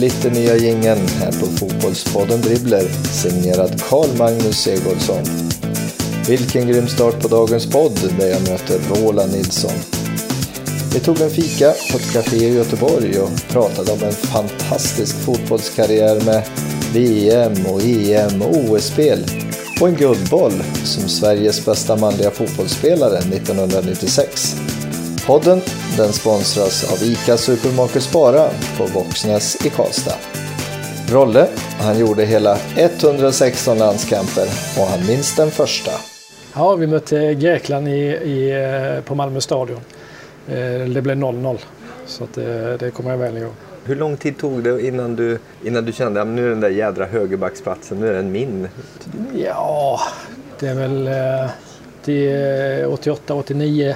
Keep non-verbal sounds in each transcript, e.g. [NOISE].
lite nya gingen här på Fotbollspodden Dribbler signerad Carl-Magnus Segoldsson. Vilken grym start på dagens podd där jag möter Roland Nilsson. Vi tog en fika på ett café i Göteborg och pratade om en fantastisk fotbollskarriär med VM och EM och OS-spel och en guldboll som Sveriges bästa manliga fotbollsspelare 1996. Podden den sponsras av ICA Supermarket Spara på Våxnäs i Karlstad. Rolle, han gjorde hela 116 landskamper och han minns den första. Ja, vi mötte Grekland i, i, eh, på Malmö stadion. Eh, det blev 0-0, så det, eh, det kommer jag väl ihåg. Hur lång tid tog det innan du, innan du kände att nu är den där jädra högerbacksplatsen, nu är den min? Ja, det är väl 88-89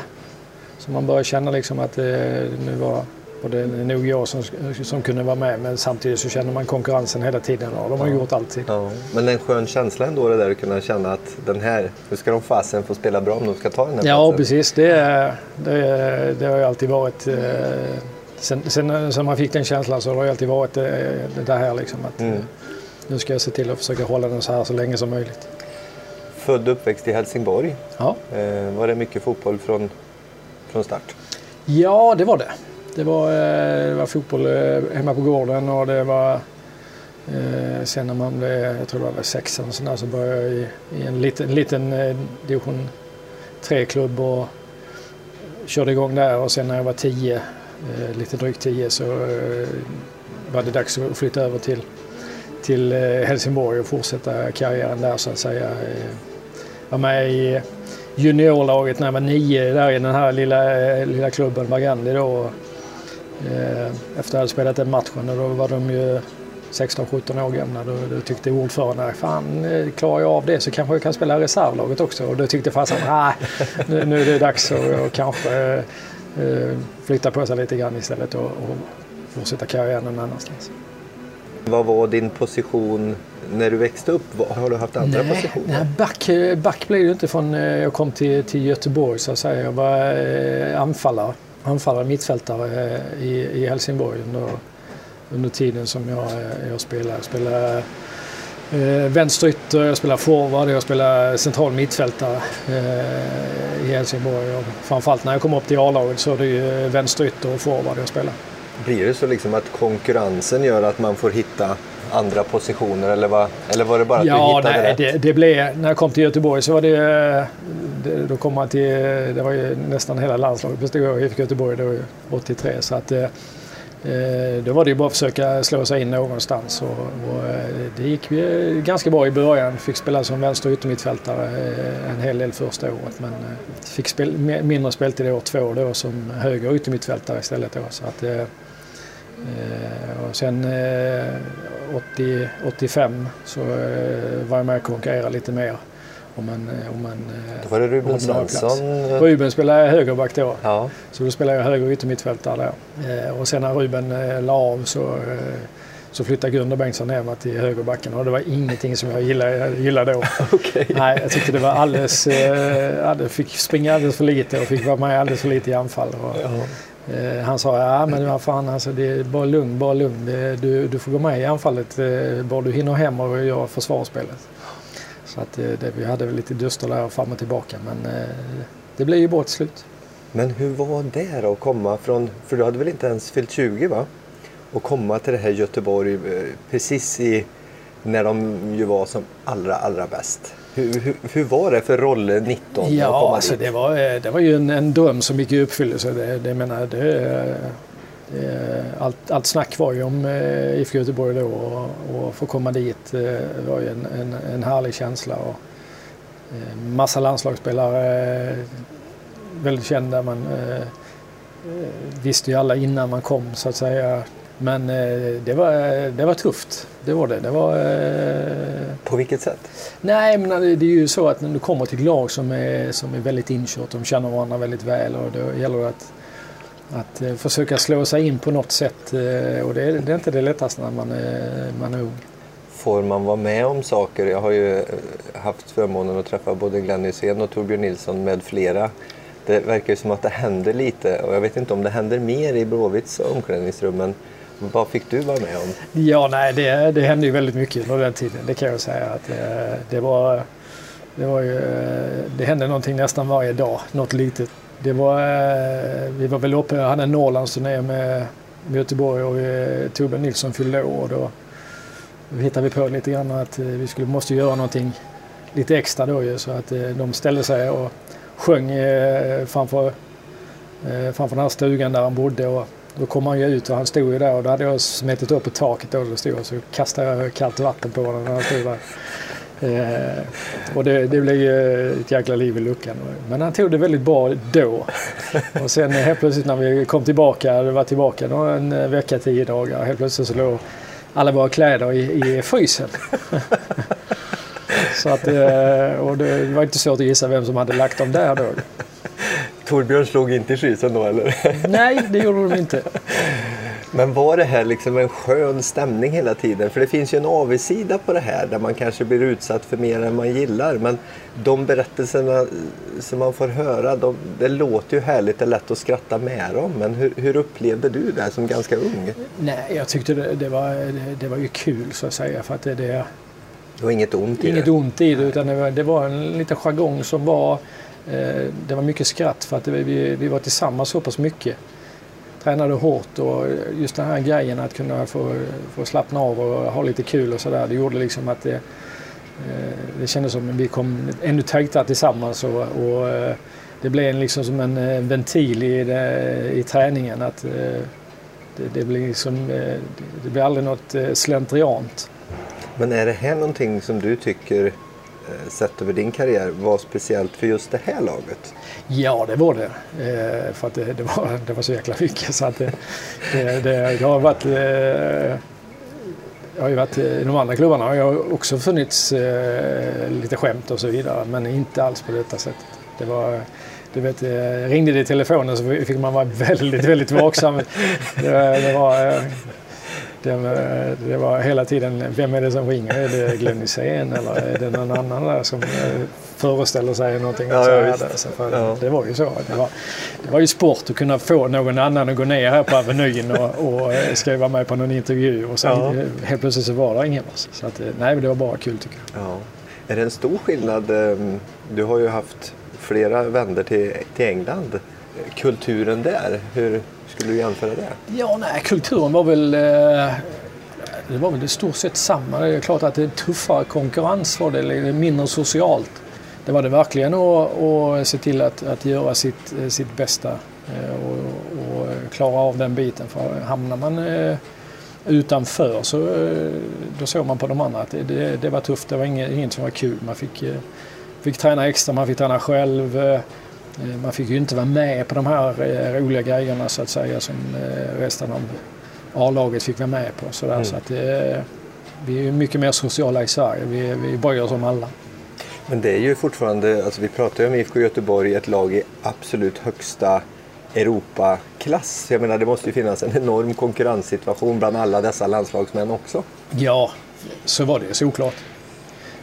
så man börjar känna liksom att det, nu var och det nog jag som, som kunde vara med men samtidigt så känner man konkurrensen hela tiden och de har ja. gjort alltid. Ja. Men en skön känsla ändå det där att kunna känna att den här, hur ska de fasen få spela bra om de ska ta den här Ja platsen. precis, det, det, det har ju alltid varit eh, sen, sen, sen, man fick den känslan så har det alltid varit eh, det, det här liksom att mm. nu ska jag se till att försöka hålla den så här så länge som möjligt. Född och uppväxt i Helsingborg. Ja. Var det mycket fotboll från från start? Ja, det var det. Det var, eh, det var fotboll eh, hemma på gården och det var eh, sen när man blev, jag tror det var sexan och sådär, så började jag i, i en liten, liten eh, division 3-klubb och körde igång där och sen när jag var tio, lite drygt tio, så var det dags att flytta över till, till Helsingborg och fortsätta karriären där så att säga. Var med i juniorlaget när jag var nio där i den här lilla, eh, lilla klubben Vagandi då. Eh, efter att jag hade spelat den matchen och då var de ju 16-17 år gamla. Då, då tyckte ordföranden, fan eh, klarar jag av det så kanske jag kan spela reservlaget också. Och då tyckte farsan, nej nu, nu är det dags att kanske eh, eh, flytta på sig lite grann istället och, och fortsätta karriären någon annanstans. Vad var din position när du växte upp? Har du haft andra nej, positioner? Nej, back, back blev det inte från jag kom till, till Göteborg så att säga. Jag var anfallare anfallare mittfältare eh, i, i Helsingborg under, under tiden som jag, eh, jag spelade. Jag spelade eh, vänsterytter, jag spelade forward, jag spelade central mittfältare eh, i Helsingborg. Och framförallt när jag kom upp till A-laget så är det ju vänsterytter och forward jag spelar. Blir det så liksom att konkurrensen gör att man får hitta andra positioner eller, var, eller var det bara att ja, du hittade nej, rätt? Det, det blev, när jag kom till Göteborg så var det, det då kom man till, det var ju nästan hela landslaget bestod av IFK Göteborg då 83 så att eh, eh, då var det ju bara att försöka slå sig in någonstans och, och eh, det gick ganska bra i början. Fick spela som vänster yttermittfältare en hel del första året men fick spel, mindre speltid år två då som höger yttermittfältare istället. Då, så att, och sen 80, 85 så eh, var jag med och konkurrerade lite mer. Om eh, om en, då var det Ruben Svensson. Ruben spelade högerback då. Ja. Så då spelade jag höger yttermittfältare där. Och sen när Ruben la av så, så flyttade Gunnar Bengtsson ner mig till högerbacken och det var ingenting som jag gillade, gillade då. [LAUGHS] okay. Nej, jag tyckte det var alldeles... Jag fick springa alldeles för lite och fick vara med alldeles för lite i anfall. Och, ja. Eh, han sa, ja men vad fan alltså det är bara lugn, bara lugn. Du, du får gå med i anfallet eh, bara du hinner hem och göra försvarsspelet. Så att eh, det, vi hade väl lite duster där fram och tillbaka men eh, det blev ju bra till slut. Men hur var det då att komma från, för du hade väl inte ens fyllt 20 va? Och komma till det här Göteborg eh, precis i, när de ju var som allra, allra bäst. Hur, hur, hur, var det för Rolle 19 Ja, alltså det, var, det var ju en, en dröm som gick i uppfyllelse. Det, det, menar, det, det, allt, allt snack var ju om eh, IFK Göteborg då och, och få komma dit eh, var ju en, en, en härlig känsla. Och, eh, massa landslagsspelare, väldigt kända. Man eh, visste ju alla innan man kom så att säga. Men eh, det, var, det var tufft. Det var det. det var, eh... På vilket sätt? Nej, men det är ju så att när du kommer till ett lag som är, som är väldigt inkört, de känner varandra väldigt väl och då gäller det att, att eh, försöka slå sig in på något sätt. Eh, och det är, det är inte det lättaste när man är, man är ung. Får man vara med om saker? Jag har ju haft förmånen att träffa både Glenn Hysén och Torbjörn Nilsson med flera det verkar ju som att det händer lite och jag vet inte om det händer mer i Blåvitts omklädningsrum men vad fick du vara med om? Ja, nej, det, det hände ju väldigt mycket under den tiden. Det kan jag säga. Att, det, det, var, det, var ju, eh, det hände någonting nästan varje dag, något litet. Det var, eh, vi var väl uppe, hade en Norrlandsturné med Göteborg och Torbjörn Nilsson fyllde år. Då, då hittade vi på lite grann att vi skulle, måste göra någonting lite extra då ju, så att de ställde sig och sjöng framför, framför den här stugan där han bodde. Och, då kom han ju ut och han stod ju där och då hade jag smetit upp på taket då stod stod så kastade jag kallt vatten på honom när han stod där. Eh, och det, det blev ju ett jäkla liv i luckan. Men han tog det väldigt bra då. Och sen helt plötsligt när vi kom tillbaka, det var tillbaka då en vecka, tio dagar, helt plötsligt så låg alla våra kläder i, i frysen. [LAUGHS] så att, eh, och det var inte svårt att gissa vem som hade lagt dem där då. Torbjörn slog inte i skiten då eller? Nej, det gjorde de inte. [LAUGHS] Men var det här liksom en skön stämning hela tiden? För det finns ju en avigsida på det här där man kanske blir utsatt för mer än man gillar. Men de berättelserna som man får höra, de, det låter ju härligt och lätt att skratta med dem. Men hur, hur upplevde du det som ganska ung? Nej, jag tyckte det, det var, det, det, var ju kul så att säga. För att det, det, det var inget ont i inget det? Inget ont i det, utan det var, det var en liten jargong som var Eh, Eh, det var mycket skratt för att vi, vi var tillsammans så pass mycket. Tränade hårt och just den här grejen att kunna få, få slappna av och ha lite kul och sådär. Det gjorde liksom att det, eh, det kändes som att vi kom ännu tajtare tillsammans och, och eh, det blev liksom som en ventil i, det, i träningen. Att det, det, blir liksom, det blir aldrig något slentriant. Men är det här någonting som du tycker Eh, sett över din karriär var speciellt för just det här laget? Ja, det var det. Eh, för att det, det, var, det var så jäkla mycket. Så att det, det, det, jag har varit... Eh, jag har ju varit i de andra klubbarna har jag också funnits eh, lite skämt och så vidare. Men inte alls på detta sättet. Det var... Du vet, eh, ringde det i telefonen så fick man vara väldigt, väldigt vaksam. Det, det var, eh, eh, det, det, var hela tiden, vem är det som ringer? Är det Glenn Hysén eller är det någon annan där som eh, föreställer sig någonting? Ja, ja, så ja. Det var ju så. Det var, det var ju sport att kunna få någon annan att gå ner här på Avenyn och, och eh, skriva med på någon intervju och sen ja. helt plötsligt så var det ingen. Så att, nej, det var bara kul tycker jag. Ja. Är det en stor skillnad? Ehm, du har ju haft flera vänder till, till England. Kulturen där, hur, skulle du jämföra det? Ja, nej, kulturen var väl... Eh, det var väl i stort sett samma. Det är klart att det är tuffare konkurrens var det, mindre socialt. Det var det verkligen att, att se till att, att göra sitt, sitt bästa eh, och, och klara av den biten. För hamnar man eh, utanför så eh, då såg man på de andra att det, det, det var tufft. Det var inget, inget som var kul. Man fick, fick träna extra, man fick träna själv. Eh, man fick ju inte vara med på de här eh, roliga grejerna så att säga som eh, resten av A-laget fick vara med på. Sådär. Mm. Så att, vi är mycket mer sociala i Sverige. Vi, vi bryr oss om alla. Men det är ju fortfarande, alltså vi pratar ju om IFK Göteborg, ett lag i absolut högsta Europaklass. Jag menar det måste ju finnas en enorm konkurrenssituation bland alla dessa landslagsmän också. Ja, så var det såklart.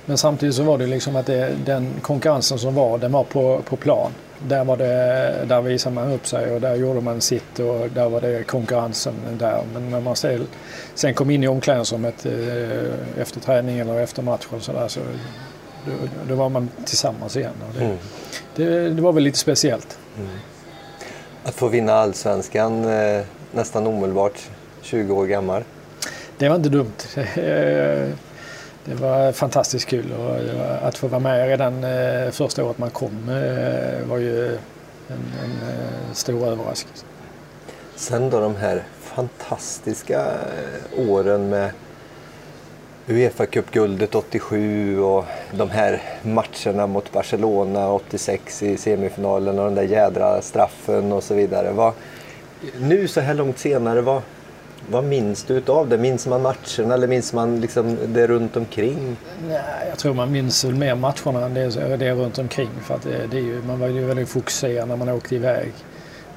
Men samtidigt så var det liksom att det, den konkurrensen som var, den var på, på plan. Där, var det, där visade man upp sig och där gjorde man sitt och där var det konkurrensen där. Men när man sen, sen kom in i omklädningsrummet eh, efter träning eller efter matchen så, där, så då, då, var man tillsammans igen. Det, mm. det, det, var väl lite speciellt. Mm. Att få vinna allsvenskan eh, nästan omedelbart, 20 år gammal. Det var inte dumt. [LAUGHS] det var fantastiskt kul och eh, att få vara med redan eh, första året man kom eh, var ju en, en stor överraskning. Sen då de här fantastiska åren med Uefa Cup-guldet 87 och de här matcherna mot Barcelona 86 i semifinalen och den där jädra straffen och så vidare. Vad, nu så här långt senare, vad, vad minns du utav det? Minns man matcherna eller minns man liksom det runt omkring? Nej, jag tror man minns mer matcherna än det, det runt omkring. För att det, det är ju, man var ju väldigt fokuserad när man åkte iväg.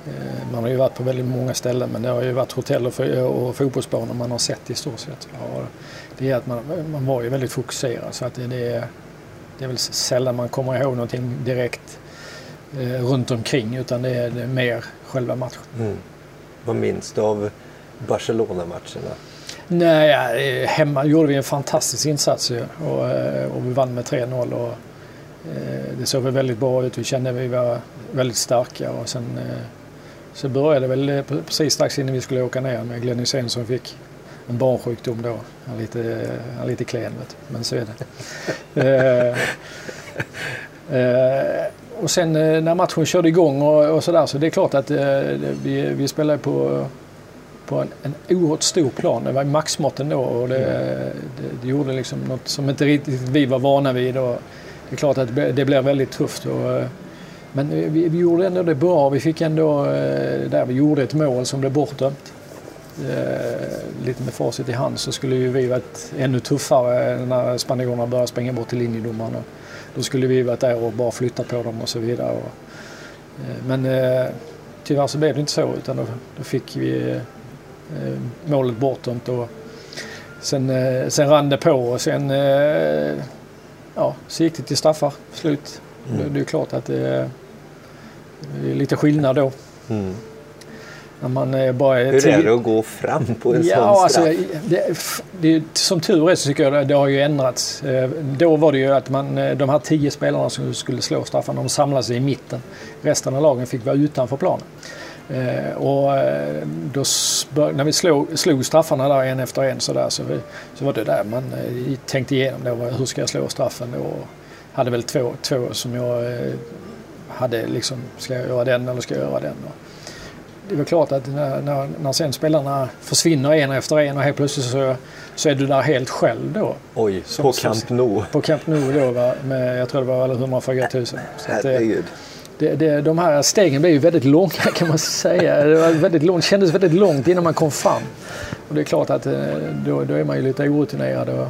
Eh, man har ju varit på väldigt många ställen men det har ju varit hotell och, och fotbollsbanor man har sett i stort sett. Ja, det är att man, man var ju väldigt fokuserad så att det, det, är, det är väl sällan man kommer ihåg någonting direkt eh, runt omkring utan det är, det är mer själva matchen. Mm. Vad minns du av Barcelona-matcherna? Nej, hemma gjorde vi en fantastisk insats och, och vi vann med 3-0. Och, det såg väl väldigt bra ut. Vi kände att vi var väldigt starka och sen så började det väl precis strax innan vi skulle åka ner med Glenn Hysén som fick en barnsjukdom då. Han är lite, han är lite klen vet men så är det. [LAUGHS] eh, och sen när matchen körde igång och, och sådär så det är klart att eh, vi, vi spelade på på en, en oerhört stor plan. Det var maxmåtten då och det, det, det, gjorde liksom något som inte riktigt vi var vana vid. Och det är klart att det blev väldigt tufft. Och, men vi, vi, gjorde ändå det bra. Vi fick ändå, där vi gjorde ett mål som blev bortdömt. Lite med facit i hand så skulle ju vi varit ännu tuffare när spanjorerna började springa bort till linjedomaren. Då skulle vi varit där och bara flyttat på dem och så vidare. Men tyvärr så blev det inte så utan då, då fick vi Eh, målet bortdömt. Och sen, eh, sen rann det på och sen eh, ja, så gick det till straffar slut. Mm. Det, är klart att det är, det är lite skillnad då. Mm. När man bara är Hur är det att gå fram på en ja, sån alltså, straff? Alltså, det, det, som tur är så tycker jag det, har ju ändrats. Då var det ju att man, de här tio spelarna som skulle slå straffarna, de samlade sig i mitten. Resten av lagen fick vara utanför planen. Eh, och eh, då, när vi slog, slog straffarna där en efter en så, där, så, så var det där man eh, tänkte igenom då, hur ska jag slå straffen? Och hade väl två, två som jag hade liksom, ska jag göra den eller ska jag göra den? Och det var klart att när, när, när sen spelarna försvinner en efter en och helt plötsligt så, så är du där helt själv då. Oj, som, på Camp Nou? På Camp Nou då va, med, jag tror det var 104 000. Så Herregud. Det, det, de här stegen blev ju väldigt långa kan man säga. Det var väldigt långt, kändes väldigt långt innan man kom fram. Och det är klart att eh, då, då är man ju lite orutinerad och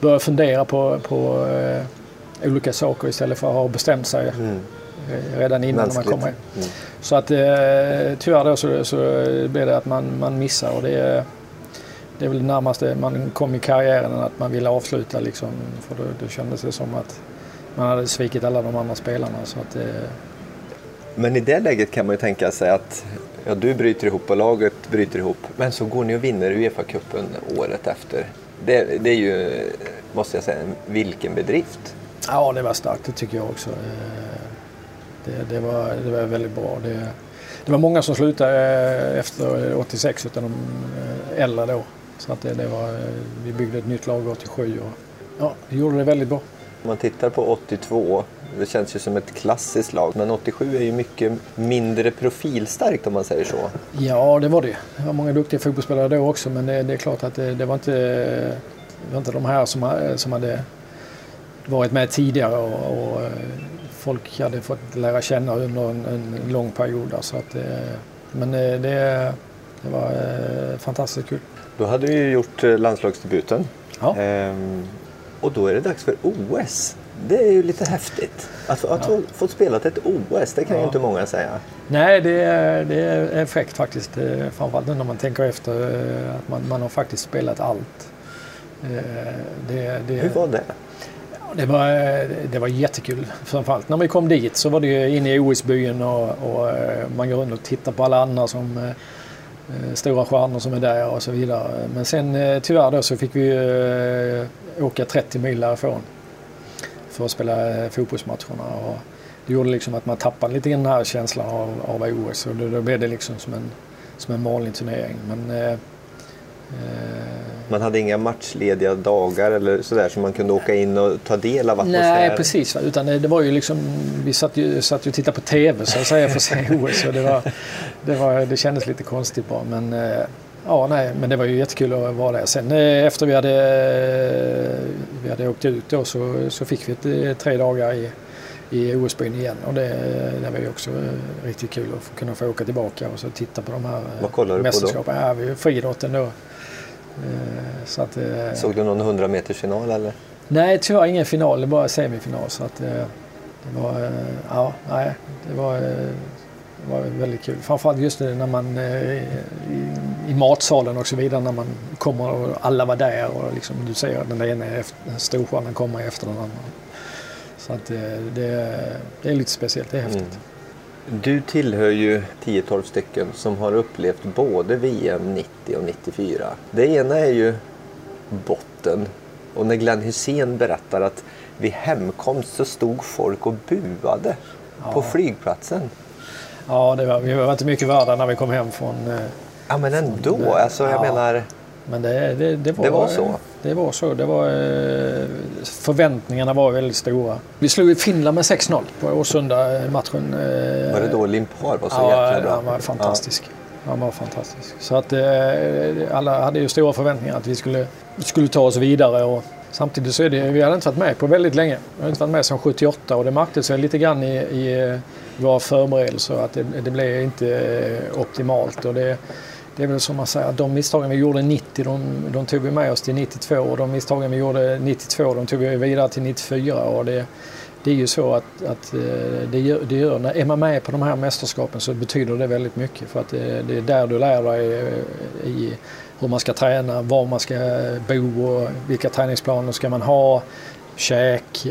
börjar fundera på, på uh, olika saker istället för att ha bestämt sig mm. redan innan Mänskligt. man kommer. Mm. Så att uh, tyvärr då så, så blir det att man, man missar och det det är väl det närmaste man kom i karriären att man ville avsluta liksom. För då, då kändes det som att man hade svikit alla de andra spelarna. Så att, men i det läget kan man ju tänka sig att ja, du bryter ihop och laget bryter ihop. Men så går ni och vinner Uefa-cupen året efter. Det, det, är ju, måste jag säga, vilken bedrift. Ja, det var starkt. Det tycker jag också. Eh, det, det, var, det var väldigt bra. Det, det var många som slutade eh, efter 86 utan de eh, äldre då. Så att det, det var, vi byggde ett nytt lag 87 och ja, vi gjorde det väldigt bra. Om man tittar på 82 det känns ju som ett klassiskt lag. Men 87 är ju mycket mindre profilstarkt om man säger så. Ja, det var det. Det var många duktiga fotbollsspelare då också. Men det, det är klart att det, det, var inte, det var inte de här som, som hade varit med tidigare. Och, och eh, folk hade fått lära känna under en, en lång period. Så att, men eh, det, det var eh, fantastiskt kul. Då hade du ju gjort landslagsdebuten. Ja. Ehm, och då är det dags för OS. Det är ju lite häftigt. Att, att ja. få spela ett OS, det kan ja. ju inte många säga. Nej, det är, det är fräckt faktiskt. Framförallt när man tänker efter eh, att man, man har faktiskt spelat allt. Eh, det, det, Hur var det? Det var, det var jättekul. Framförallt när vi kom dit så var det ju inne i OS-byn och, och, eh, man går runt och tittar på alla andra som stora stjärnor som är där och så vidare. Men sen tyvärr då så fick vi åka 30 mil därifrån för att spela eh, fotbollsmatcherna. Och det gjorde liksom att man tappade lite den här känslan av, av OS och då, då blev det liksom som en, som en vanlig turnering. Men, eh, eh, man hade inga matchlediga dagar eller sådär så man kunde åka in och ta del av atmosfären? Nej precis, utan det, det var ju liksom, vi satt ju, satt ju och tittade på TV så att säga för att se [LAUGHS] OS och det, var, det, var, det kändes lite konstigt bara. Men, eh, Ja, nej, men det var ju jättekul att vara där. Sen eh, efter vi hade, eh, vi hade åkt ut då så, så fick vi ett, eh, tre dagar i, i OS-byn igen och det, det var ju också riktigt kul att få, kunna få åka tillbaka och så titta på de här Vad kollade du på då? Ja, friidrotten då. Så att, Såg du någon 100 meters final eller? Nej, tyvärr ingen final, det var semifinal. Så att, det var, ja, nej, det var det var väldigt kul. Framförallt just det när man eh, i, i matsalen och så vidare när man kommer och alla var där och liksom, du ser den ena storstjärnan kommer efter den andra. Så att det, eh, det, det, är lite speciellt, det är häftigt. Mm. Du tillhör ju 10-12 stycken som har upplevt både VM 90 och 94. Det ena är ju botten. Och när Glenn Hussein berättar att vid hemkomst så stod folk och buade ja. på flygplatsen. Ja, det var, vi var inte mycket värda när vi kom hem från... Eh, ja, men ändå. Från, alltså, jag ja. menar... Men det, det, det, var, det var så? Det var så. Det var, eh, förväntningarna var väldigt stora. Vi slog Finland med 6-0 på Årsunda-matchen. Eh, var det då Limpar var så ja, jäkla bra? han var fantastisk. Ja. Han var fantastisk. Så att alla hade ju stora förväntningar att vi skulle, skulle ta oss vidare. Och samtidigt så är det, vi hade inte varit med på väldigt länge. Vi hade inte varit med sedan 78 och det märktes väl lite grann i, i eh, våra förberedelser att det, det blev inte eh, optimalt. Och det, det är väl som man säger, de misstagen vi gjorde 90 de, de tog vi med oss till 92 och de misstagen vi gjorde 92 de tog vi vidare till 94. Och det, det är ju så att, att eh, det, gör, det gör, när är man med på de här mästerskapen så betyder det väldigt mycket för att det, det är där du lär dig i hur man ska träna, var man ska bo och vilka träningsplaner ska man ha käk,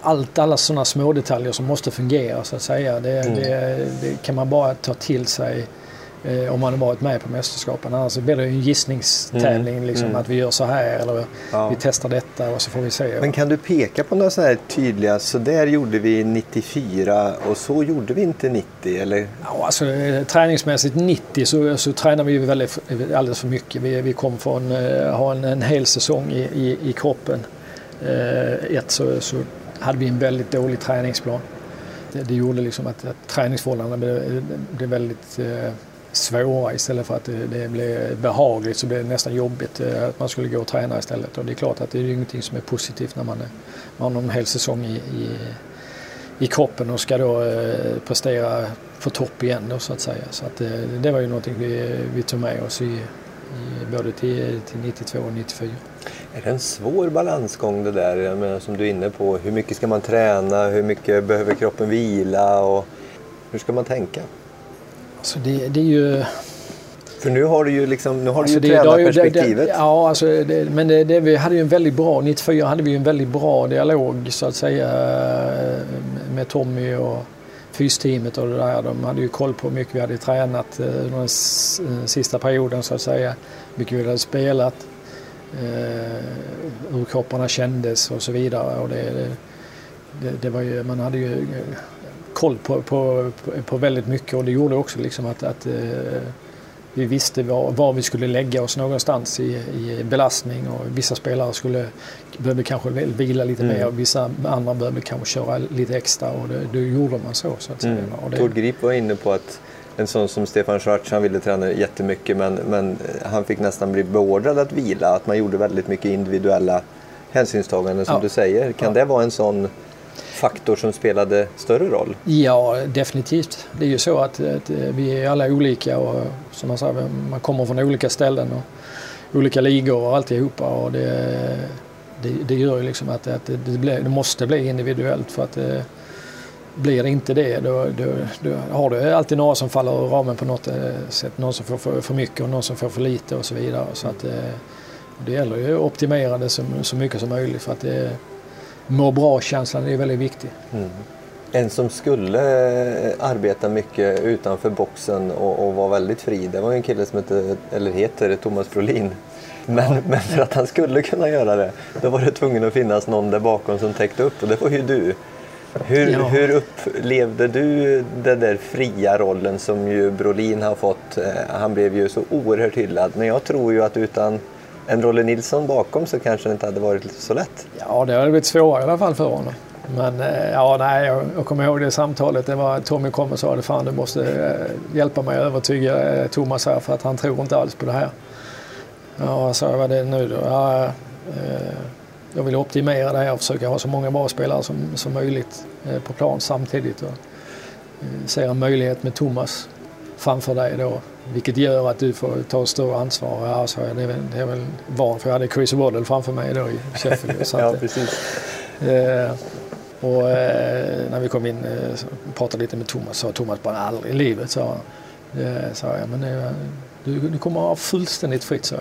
allt, alla sådana små detaljer som måste fungera så att säga. Det, mm. det, det, kan man bara ta till sig eh, om man har varit med på mästerskapen. Annars blir det en gissningstävling, mm. Liksom, mm. att vi gör så här eller ja. vi testar detta och så får vi se. Men kan du peka på några så här tydliga, så där gjorde vi 94 och så gjorde vi inte 90 eller? Ja, alltså, eh, träningsmässigt 90 så, så tränar vi väldigt, alldeles för mycket. Vi, vi kom från att uh, ha en, en hel säsong i, i, i kroppen. Uh, ett så, så hade vi en väldigt dålig träningsplan. Det, gjorde liksom att, att träningsförhållandena blev, blev väldigt uh, svåra istället för att det, det blev behagligt så blev det nästan jobbigt eh, att man skulle gå och träna istället. Och det är klart att det är ingenting som är positivt när man, är, man har en hel säsong i, i, i kroppen och ska då eh, prestera på topp igen då, så att säga. Så att det, eh, det var ju någonting vi, vi tog med oss i, i både till, till 92 och 94. Är det en svår balansgång det där jag menar, som du är inne på? Hur mycket ska man träna? Hur mycket behöver kroppen vila? Och hur ska man tänka? Alltså det, det är ju... För nu har du ju, liksom, nu har alltså du ju tränarperspektivet. Ja, alltså det, men det, det, vi hade ju en väldigt bra, 94 hade vi en väldigt bra dialog så att säga med Tommy och fysteamet och det där. De hade ju koll på hur mycket vi hade tränat eh, den eh, sista perioden så att säga. Hur mycket vi hade spelat. Eh, hur kropparna kändes och så vidare. Och det, det, det var ju, man hade ju koll på, på, på väldigt mycket och det gjorde också liksom att, att eh, vi visste var, var, vi skulle lägga oss någonstans i, i belastning och vissa spelare skulle behövde kanske vila lite mm. mer och vissa andra behövde kanske köra lite extra och det, då gjorde man så. så att säga. Mm. Och det... Tord Grip var inne på att en sån som Stefan Schwarz, han ville träna jättemycket men, men han fick nästan bli beordrad att vila, att man gjorde väldigt mycket individuella hänsynstaganden som ja. du säger. Kan ja. det vara en sån faktor som spelade större roll? Ja, definitivt. Det är ju så att, att eh, vi är alla olika och som man säger, man kommer från olika ställen och olika ligor och alltihopa. Och det, det, det gör ju liksom att, att det, det, blir, det, måste bli individuellt för att det, blir det inte det då, då, då, har du alltid några som faller ur ramen på något eh, sätt. Någon som får för, för mycket och någon som får för lite och så vidare. Så att, det gäller ju att optimera det så, så mycket som möjligt för att det, må bra-känslan är väldigt viktig. Mm. En som skulle eh, arbeta mycket utanför boxen och, och vara väldigt fri, det var en kille som hette, eller heter Thomas Brolin. Men, ja. men för att han skulle kunna göra det, då var det tvungen att finnas någon där bakom som täckte upp och det var ju du. Hur, ja. hur upplevde du den där fria rollen som ju Brolin har fått? Eh, han blev ju så oerhört hyllad, men jag tror ju att utan en Rolle Nilsson bakom så kanske det inte hade varit så lätt. Ja, det hade blivit svårare i alla fall för honom. Men eh, ja, nej, jag, jag kommer ihåg det samtalet. Det var Tommy kom och sa att du måste eh, hjälpa mig att övertyga eh, Thomas här för att han tror inte alls på det här. Ja, jag sa vad är det nu då? Ja, eh, jag vill optimera det här och försöka ha så många bra spelare som, som möjligt på plan samtidigt. Och ser en möjlighet med Thomas framför dig då vilket gör att du får ta större ansvar. Alltså, det, är väl, det är väl van för jag hade Chris Waddle framför mig då i Sheffield. [LAUGHS] ja, precis. Eh, och eh, när vi kom in eh, pratade lite med Thomas sa Thomas bara aldrig i livet sa eh, sa jag. Men eh, du, du kommer ha fullständigt fritt. Så.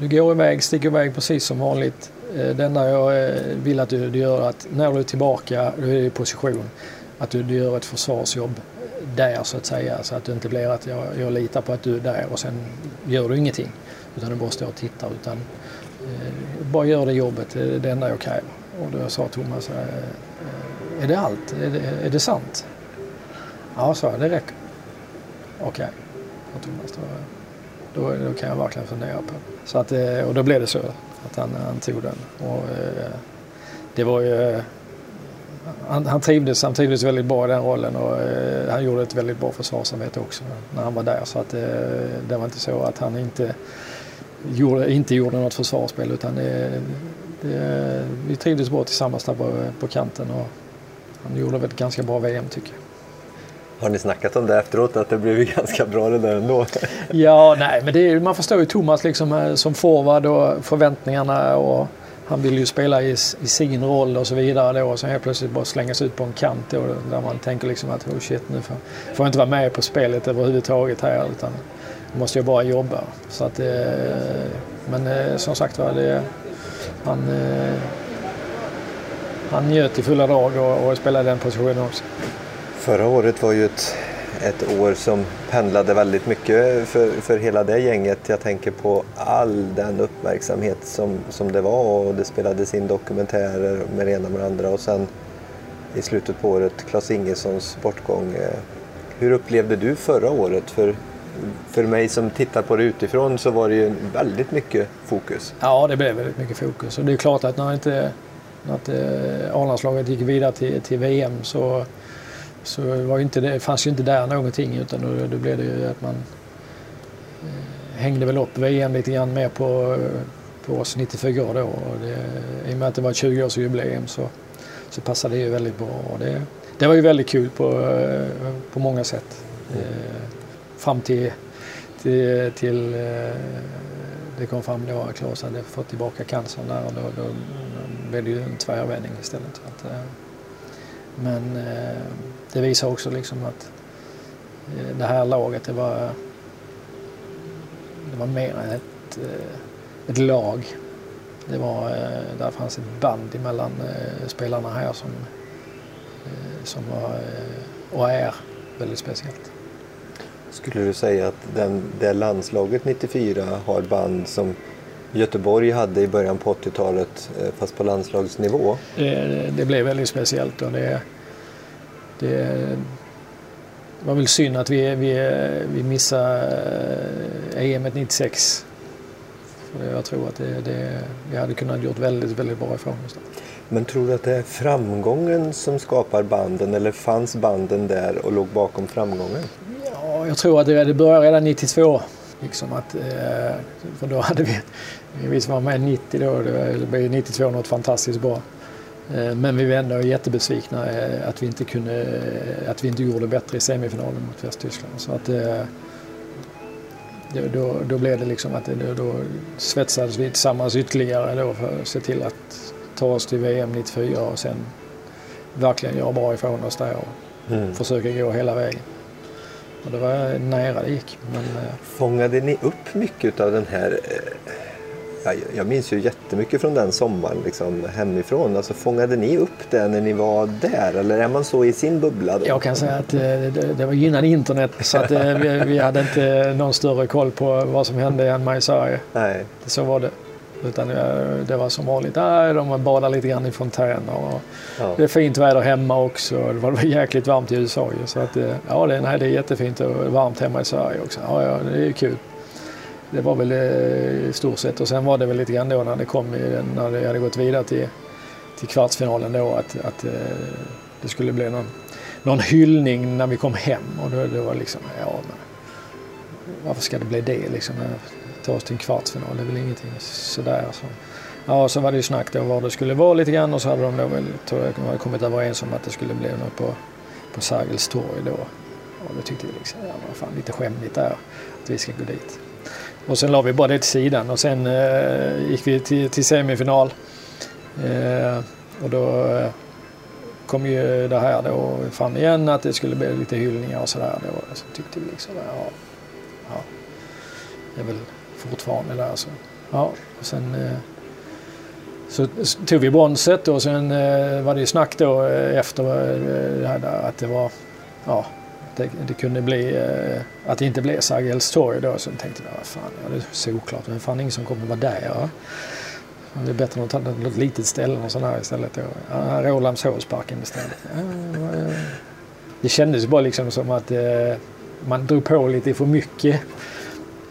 Du går iväg, sticker iväg precis som vanligt. Eh, det enda jag eh, vill att du, du gör att när du är tillbaka, du är i position, att du, du gör ett försvarsjobb där så att säga. Så att det inte blir att jag, jag litar på att du är där och sen gör du ingenting. Utan du bara står och tittar. Utan, eh, bara gör det jobbet, det är det enda jag kräver. Och då sa Thomas, eh, eh är det allt? Är det, är det sant? Ja, sa jag, det räcker. Okej, okay. Thomas. Då, då, då, kan jag verkligen fundera på det. Så att, eh, och då blev det så att han, han tog den. Och, eh, det var ju eh, han, han, trivdes, han trivdes väldigt bra i den rollen och eh, han gjorde ett väldigt bra försvarsarbete också när han var där. Så att, eh, det var inte så att han inte gjorde, inte gjorde något försvarsspel utan det, det, vi trivdes bra tillsammans där på, på kanten och han gjorde väl ett ganska bra VM tycker jag. Har ni snackat om det efteråt, att det blev [LAUGHS] ganska bra det där ändå? ja, nej, men det, man förstår ju Thomas liksom, eh, som forward och förväntningarna och han vill ju spela i, i, sin roll och så vidare då och sen helt plötsligt bara slängas ut på en kant då där man tänker liksom att oh shit nu får, får jag inte vara med på spelet överhuvudtaget här utan nu måste jag bara jobba. Så att, eh, men eh, som sagt var, det, han, eh, han njöt i fulla drag och, och spelade den positionen också. Förra året var ju ett ett år som pendlade väldigt mycket för, för hela det gänget. Jag tänker på all den uppmärksamhet som, som det var och det spelades in dokumentärer med det ena med det andra och sen i slutet på året Klas Ingessons bortgång. Hur upplevde du förra året? För, för mig som tittar på det utifrån så var det ju väldigt mycket fokus. Ja, det blev väldigt mycket fokus och det är klart att när inte A-landslaget gick vidare till, till VM så så var inte det, fanns ju inte där någonting utan då, då blev det ju att man eh, hängde väl upp VM lite grann mer på, på oss 94 då. Och det, I och med att det var ett 20-årsjubileum så, så passade det ju väldigt bra. Och det, det var ju väldigt kul på, eh, på många sätt. Eh, fram till, till, till eh, det kom fram då att Claes hade fått tillbaka cancern där och då, då, då blev det ju en tvärvändning istället. Så att, eh, men eh, det visar också liksom att eh, det här laget det var, det var mer än ett, eh, ett lag. Det var, eh, där fanns ett band mellan eh, spelarna här som, eh, som var eh, och är väldigt speciellt. Skulle du säga att den, det landslaget 94 har band som Göteborg hade i början på 80-talet fast på landslagsnivå? Det, det blev väldigt speciellt och det, det var väl synd att vi, vi, vi missade EM 96. För jag tror att det, det, vi hade kunnat gjort väldigt, väldigt bra ifrån oss. Men tror du att det är framgången som skapar banden eller fanns banden där och låg bakom framgången? Ja, jag tror att det, det började redan 92. Liksom att, eh, för då hade vi, vi var med 90 då, det blev 92 något fantastiskt bra. Eh, men vi var ändå jättebesvikna eh, att vi inte, kunde, att vi inte gjorde bättre i semifinalen mot Västtyskland. Så att, då, då blev det liksom att då, då svetsades vi tillsammans ytterligare då för att se till att ta oss till VM 94 och sen verkligen göra bra ifrån oss där och mm. försöka gå hela vägen. Och det var nära det gick. Men, Fångade ni upp mycket av den här jag, jag minns ju jättemycket från den sommaren liksom, hemifrån. Alltså, fångade ni upp det när ni var där eller är man så i sin bubbla? Då? Jag kan säga att eh, det, det var innan internet så att, eh, vi, vi, hade inte någon större koll på vad som hände hemma i Sverige. Nej. Så var det. Utan det var som vanligt, äh, de badade lite grann i fontäner. Och ja. Det är fint väder hemma också. Det var jäkligt varmt i USA ju. Så att, eh, ja, det, nej, det är jättefint och varmt hemma i Sverige också. Ja, ja, det är kul det var väl eh, i stort sett och sen var det väl lite grann då när det kom, när det hade gått vidare till, till kvartsfinalen då att, att eh, det skulle bli någon, någon hyllning när vi kom hem och då, då var liksom, ja men varför ska det bli det liksom? Ta oss till en kvartsfinal, det är väl ingenting sådär. Så. Ja, så var det ju snack då var det skulle vara lite grann och så hade de då väl, tror jag, hade kommit överens om att det skulle bli något på, på Sergels torg då. Och då tyckte vi liksom, ja vad fan lite skämmigt där att vi ska gå dit. Och sen la vi bara det till sidan och sen eh, gick vi till, till semifinal. Eh, och då eh, kom ju det här då fram igen att det skulle bli lite hyllningar och sådär. Så tyckte vi liksom, ja, ja, det är väl fortfarande där så. Ja, och sen eh, så tog vi bronset och sen eh, var det ju snack då eh, efter eh, det här att det var, ja, att det, det kunde bli, eh, att det inte blev Sergels torg då. Så tänkte jag, vad fan, ja, det är såklart, men är fan ingen som kommer vara där. Ja. Det är bättre att ta något litet ställe och sådär istället. Då. Ja, Rålambshovsparken istället. Ja. Eh, det kändes bara liksom som att man drog på lite för mycket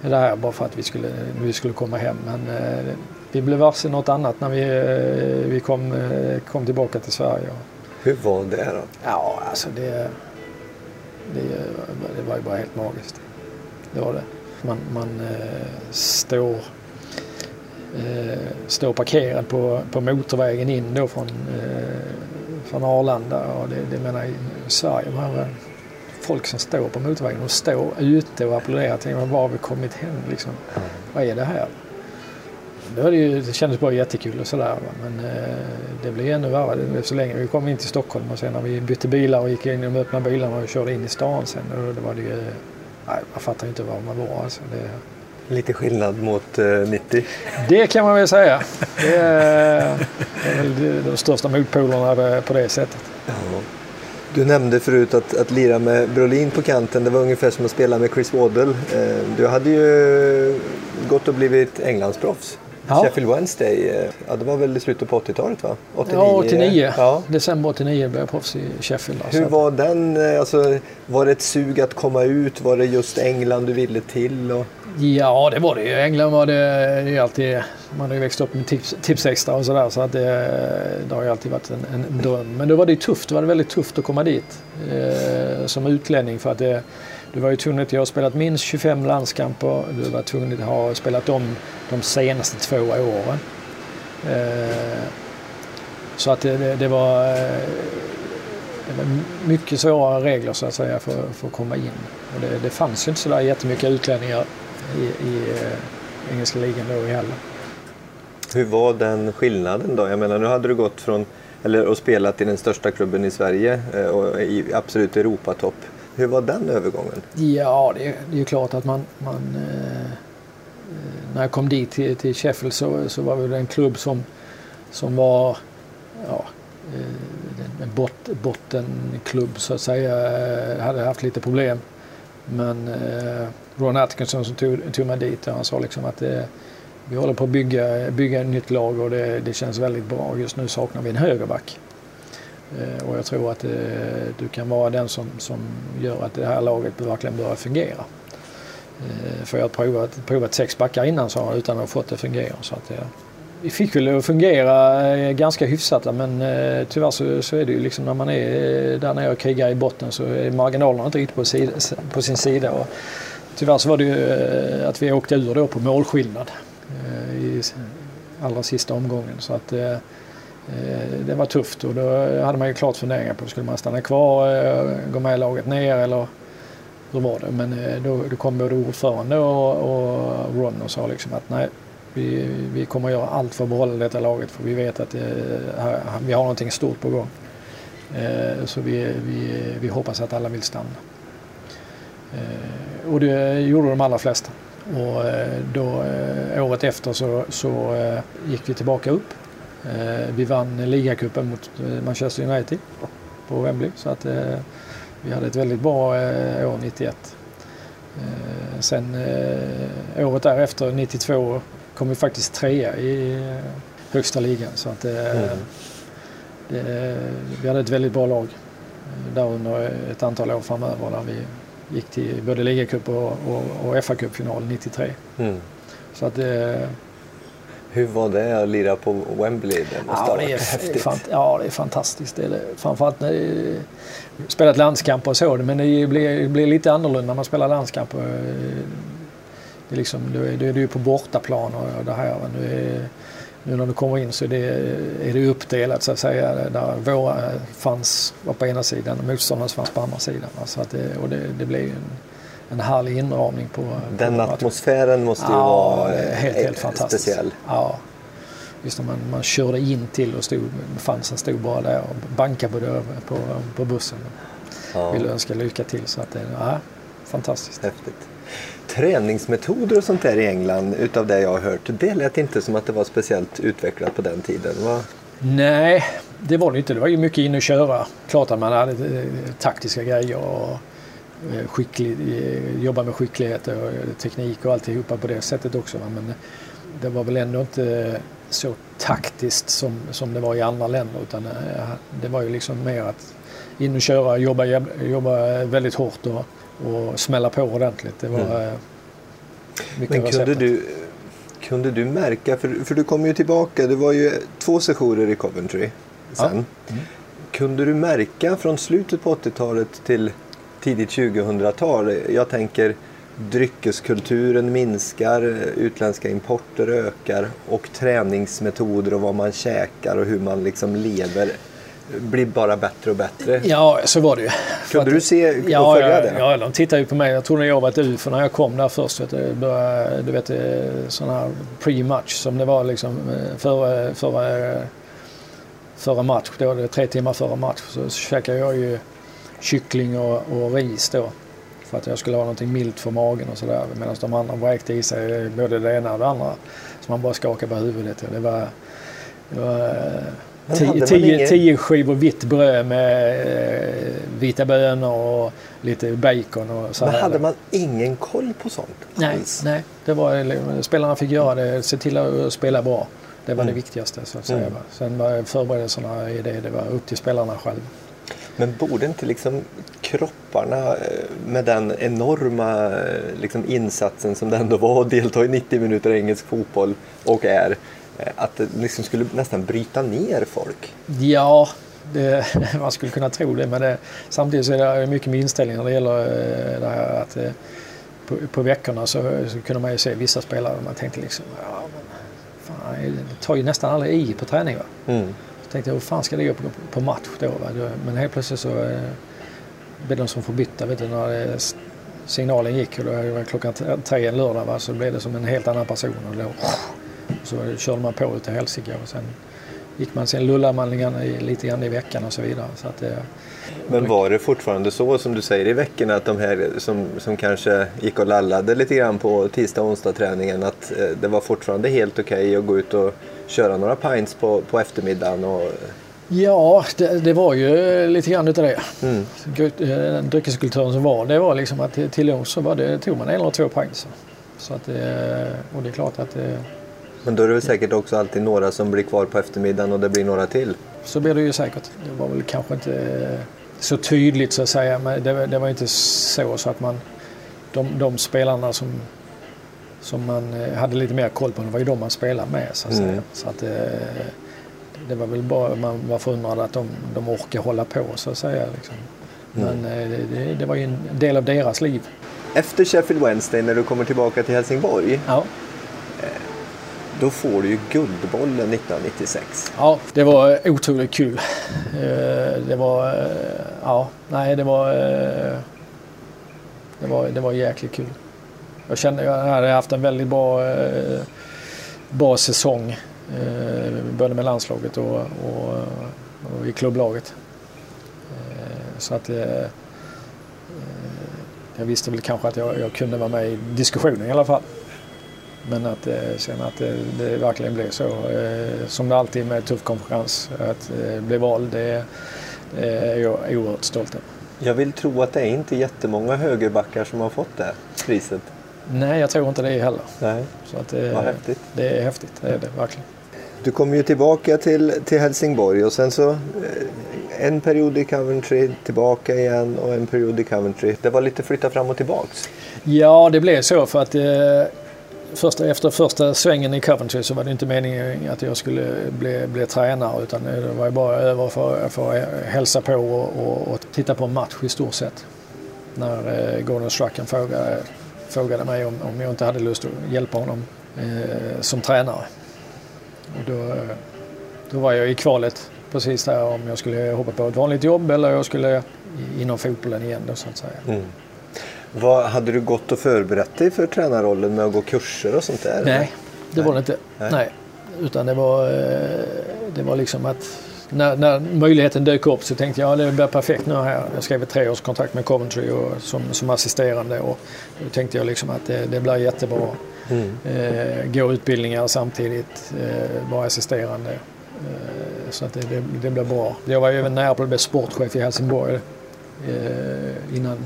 det här bara för att vi skulle, vi skulle komma hem. Men eh, vi blev varse något annat när vi, eh, vi kom, eh, kom tillbaka till Sverige. Hur var det då? Ja, alltså det, det, det var ju bara helt magiskt. Det var det. Man, man eh, står, eh, står parkerad på, på motorvägen in då från, eh, från Arlanda. Och det, det menar i Sverige. Man, folk som står på motorvägen och står ute och applåderar. Tänker, var har vi kommit hem liksom? Mm. Vad är det här? Det, var det, ju, det kändes bara jättekul och sådär. Men eh, det blev ännu värre. Det blev så länge. Vi kom in till Stockholm och sen när vi bytte bilar och gick in i de öppna bilarna och körde in i stan sen. Då, då var det ju, nej, man fattar ju inte var man var. Alltså, det, Lite skillnad mot eh, 90? Det kan man väl säga. Det är, det är väl de största motpolerna på det sättet. Ja. Du nämnde förut att, att lira med Brolin på kanten, det var ungefär som att spela med Chris Waddle. Eh, du hade ju gått och blivit Englandsproffs. Ja. Sheffield Wednesday, eh, ja, det var väl i slutet på 80-talet va? 89, ja, 89. Ja. December 89 blev jag proffs i Sheffield. Hur var den? Eh, alltså, var det ett sug att komma ut? Var det just England du ville till? Och... Ja, det var det ju. England var det, det är alltid... Man har ju växt upp med tips, tips extra och sådär så att det, det har ju alltid varit en, en dröm. Men då var det ju tufft. Det var väldigt tufft att komma dit eh, som utlänning för att det, du var ju tvungen att ha spelat minst 25 landskamper. Du var tvungen att ha spelat om de senaste två åren. Eh, så att det, det, det, var, eh, det var mycket svåra regler så att säga för, för att komma in. Och det, det fanns ju inte sådär jättemycket utlänningar i, i eh, engelska ligan då heller. Hur var den skillnaden då? Jag menar nu hade du gått från eller och spelat i den största klubben i Sverige eh, och i absolut Europatopp. Hur var den övergången? Ja, det, det är ju klart att man, man eh, när jag kom dit till, till Sheffield så, så var det en klubb som, som var ja, eh, en bot, bottenklubb så att säga. Eh, hade haft lite problem. Men eh, Ron Atkinson som tog, tog mig dit och han sa liksom att det, vi håller på att bygga, bygga ett nytt lag och det, det känns väldigt bra. Just nu saknar vi en högerback. Eh, och jag tror att eh, du kan vara den som, som gör att det här laget verkligen börjar fungera. Eh, för jag har provat, provat sex backar innan så, utan att ha fått det att fungera. Så att, eh, vi fick väl att fungera eh, ganska hyfsat men eh, tyvärr så, så, är det ju liksom när man är där nere och krigar i botten så är marginalerna inte riktigt på, sida, på sin sida. Och tyvärr så var det ju att vi åkte ur då på målskillnad Eh, i allra sista omgången. Så att, eh, eh, det var tufft och då hade man ju klart funderingar på skulle man stanna kvar, eh, gå med laget ner eller hur var det? Men då, då kom både ordförande och, och Ron och sa liksom att nej, vi, vi kommer göra allt för att behålla detta laget för vi vet att här, vi har någonting stort på gång. Så vi, vi, vi hoppas att alla vill stanna. Och det gjorde de allra flesta. Och då, året efter så, så gick vi tillbaka upp Eh, vi vann ligacupen mot eh, Manchester United på Wembley. Så att eh, vi hade ett väldigt bra år 91. Sen året därefter, 92, kom vi faktiskt trea i högsta ligan. Så att mm. det, vi hade ett väldigt bra lag där under ett antal år framöver där vi gick till både ligacup och, och, och FA-cupfinal 93. Mm. Så att det, hur var det att lira på Wembley? Det ja, det är. Fant ja, det är fantastiskt. Det är det. Framförallt när det, spelat landskamper och så, men det blir, blir lite annorlunda när man spelar landskamper. Det är liksom, då är, du på bortaplan och det här. Nu, är, nu när du kommer in så är det, är det uppdelat så att säga. Där våra fans var på ena sidan och motståndarnas fanns på andra sidan. Så att det, och det, det blir en en härlig inramning på... Den på atmosfären måste ju ja, vara helt, helt fantastisk. speciell. Ja. Just när man, man körde in till och stod, fansen stod bara där och bankade på, på, på bussen. Ja. Ville önska lycka till. Så att det, ja, fantastiskt. Häftigt. Träningsmetoder och sånt där i England utav det jag har hört. Det lät inte som att det var speciellt utvecklat på den tiden. Va? Nej, det var det inte. Det var ju mycket in och köra. Klart att man hade eh, taktiska grejer och eh, skicklig, eh, jobba med skicklighet och eh, teknik och alltihopa på det sättet också. Va? Men eh, det var väl ändå inte så taktiskt som, som det var i andra länder utan det var ju liksom mer att in och köra, jobba, jobba väldigt hårt och, och smälla på ordentligt. Det var mm. mycket Men kunde du, kunde du märka, för, för du kom ju tillbaka, det var ju två sessioner i Coventry sen. Ja. Mm. Kunde du märka från slutet på 80-talet till tidigt 2000-tal, jag tänker dryckeskulturen minskar, utländska importer ökar och träningsmetoder och vad man käkar och hur man liksom lever blir bara bättre och bättre. Ja, så var det ju. Kunde du se och ja, följa ja, det? Ja, de tittade ju på mig. Jag trodde jag var ett UFO när jag kom där först. Vet du, du vet sådana här pre-match som det var liksom eh, före, före, före match. Då, tre timmar före match så käkade jag ju kyckling och, och ris då. För att jag skulle ha någonting milt för magen och sådär. Medan de andra vräkte i sig både det ena och det andra. Så man bara skakade på huvudet. Det var, det var Tio, tio, tio, skivor vitt bröd med eh, vita bönor och lite bacon och så Men hade man ingen koll på sånt? Nej, nej. Det var, spelarna fick göra det, se till att spela bra. Det var mm. det viktigaste så att säga. Mm. Sen var förberedelserna i det, det var upp till spelarna själva. Men borde inte liksom kropparna eh, med den enorma eh, liksom insatsen som det ändå var att delta i 90 minuter engelsk fotboll och är att det liksom skulle nästan bryta ner folk? Ja, det, [LAUGHS] man skulle kunna tro det. Men det, samtidigt så är det mycket med inställning när det gäller eh, det här att eh, på, på veckorna så, så kunde man ju se vissa spelare och man tänkte liksom ja, men, fan, det tar ju nästan aldrig i på träning. Va? Mm. Så tänkte jag hur fan ska det gå på, på match då? Va? Men helt plötsligt så eh, blev de som förbytta. Vet du, när det, signalen gick och då var klockan tre en lördag va? så blev det som en helt annan person. Och då, så körde man på utav helsike och sen gick man, sen lullade man lite grann i veckan och så vidare. Så att, men var det fortfarande så som du säger i veckorna att de här som, som kanske gick och lallade lite grann på tisdag och onsdag träningen att eh, det var fortfarande helt okej okay att gå ut och köra några pints på, på eftermiddagen? Och... Ja, det, det, var ju lite grann utav det. Mm. Den dryckeskulturen som var, det var liksom att till oss så var det, tog man en eller två pints. Så att, och det är klart att det, men då är det väl säkert också alltid några som blir kvar på eftermiddagen och det blir några till? Så blir det ju säkert. Det var väl kanske inte så tydligt så att säga. Men det, det var inte så, så att man... De, de spelarna som, som man eh, hade lite mer koll på, det var ju de man spelade med så att mm. säga. Så att, det, eh, det var väl bara man var förundrad att de, de orkar hålla på så att säga. Liksom. Mm. Men mm. det, det, var ju en del av deras liv. Efter Sheffield Wednesday när du kommer tillbaka till Helsingborg. Ja då får du ju Guldbollen 1996. Ja, det var eh, otroligt kul. Eh, det var, eh, ja, nej det var, det var, det var jäkligt kul. Jag kände jag hade haft en väldigt bra, bra säsong. Både med landslaget och, och, och i klubblaget. Så att jag visste väl kanske att jag, jag kunde vara med i diskussionen i alla fall. Men att eh, sen att det, verkligen blev så, eh, som det alltid med tuff konkurrens, att eh, bli vald, det, är jag oerhört stolt över. Jag vill tro att det är inte jättemånga högerbackar som har fått det priset. Nej, jag tror inte det heller. Nej. Så att det, Vad häftigt. Det är häftigt, det är det verkligen. Du kom ju tillbaka till, till Helsingborg och sen så en period i Coventry, tillbaka igen och en period i Coventry. Det var lite flytta fram och tillbaks. Ja, det blev så för att första, efter första svängen i Coventry så var det inte meningen att jag skulle bli, bli tränare utan det var bara över för, för att hälsa på och, och, och, titta på en match i stort sett. När eh, Gordon Strachan frågade, frågade mig om, om jag inte hade lust att hjälpa honom eh, som tränare. Och då, då var jag i kvalet precis där om jag skulle hoppa på ett vanligt jobb eller jag skulle inom fotbollen igen då så att säga. Mm. Vad, hade du gått och förberett dig för tränarrollen med att gå kurser och sånt där? Nej, det var det inte. Nej. Nej. Utan det var, eh, det var liksom att när, när, möjligheten dök upp så tänkte jag att ja, det blir perfekt nu här. Jag skrev ett treårskontrakt med Coventry och, som, som assisterande och då tänkte jag liksom att det, det blir jättebra. Mm. Eh, gå utbildningar samtidigt, eh, vara assisterande. Eh, så att det, det, det blev bra. Jag var även nära på att bli sportchef i Helsingborg eh, innan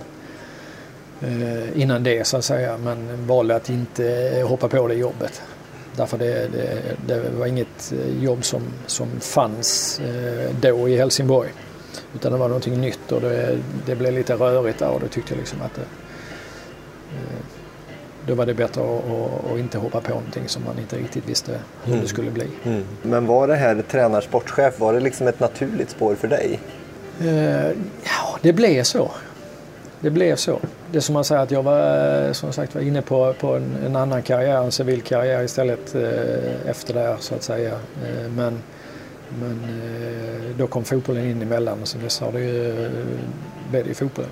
innan det så att säga men valde att inte hoppa på det jobbet. Därför det, det, det var inget jobb som, som fanns eh, då i Helsingborg. Utan det var någonting nytt och det, det blev lite rörigt där och då tyckte jag liksom att det, eh, då var det bättre att, att, inte hoppa på någonting som man inte riktigt visste hur mm. det skulle bli. Mm. Men var det här tränarsportchef, var det liksom ett naturligt spår för dig? Eh, ja, det blev så. Det blev så. Det är som man säger att jag var eh, som sagt var inne på, på en, en annan karriär, en civil karriär istället eh, efter det så att säga. Eh, men men eh, då kom fotbollen in emellan och sen dess har det ju, eh, det ju fotbollen.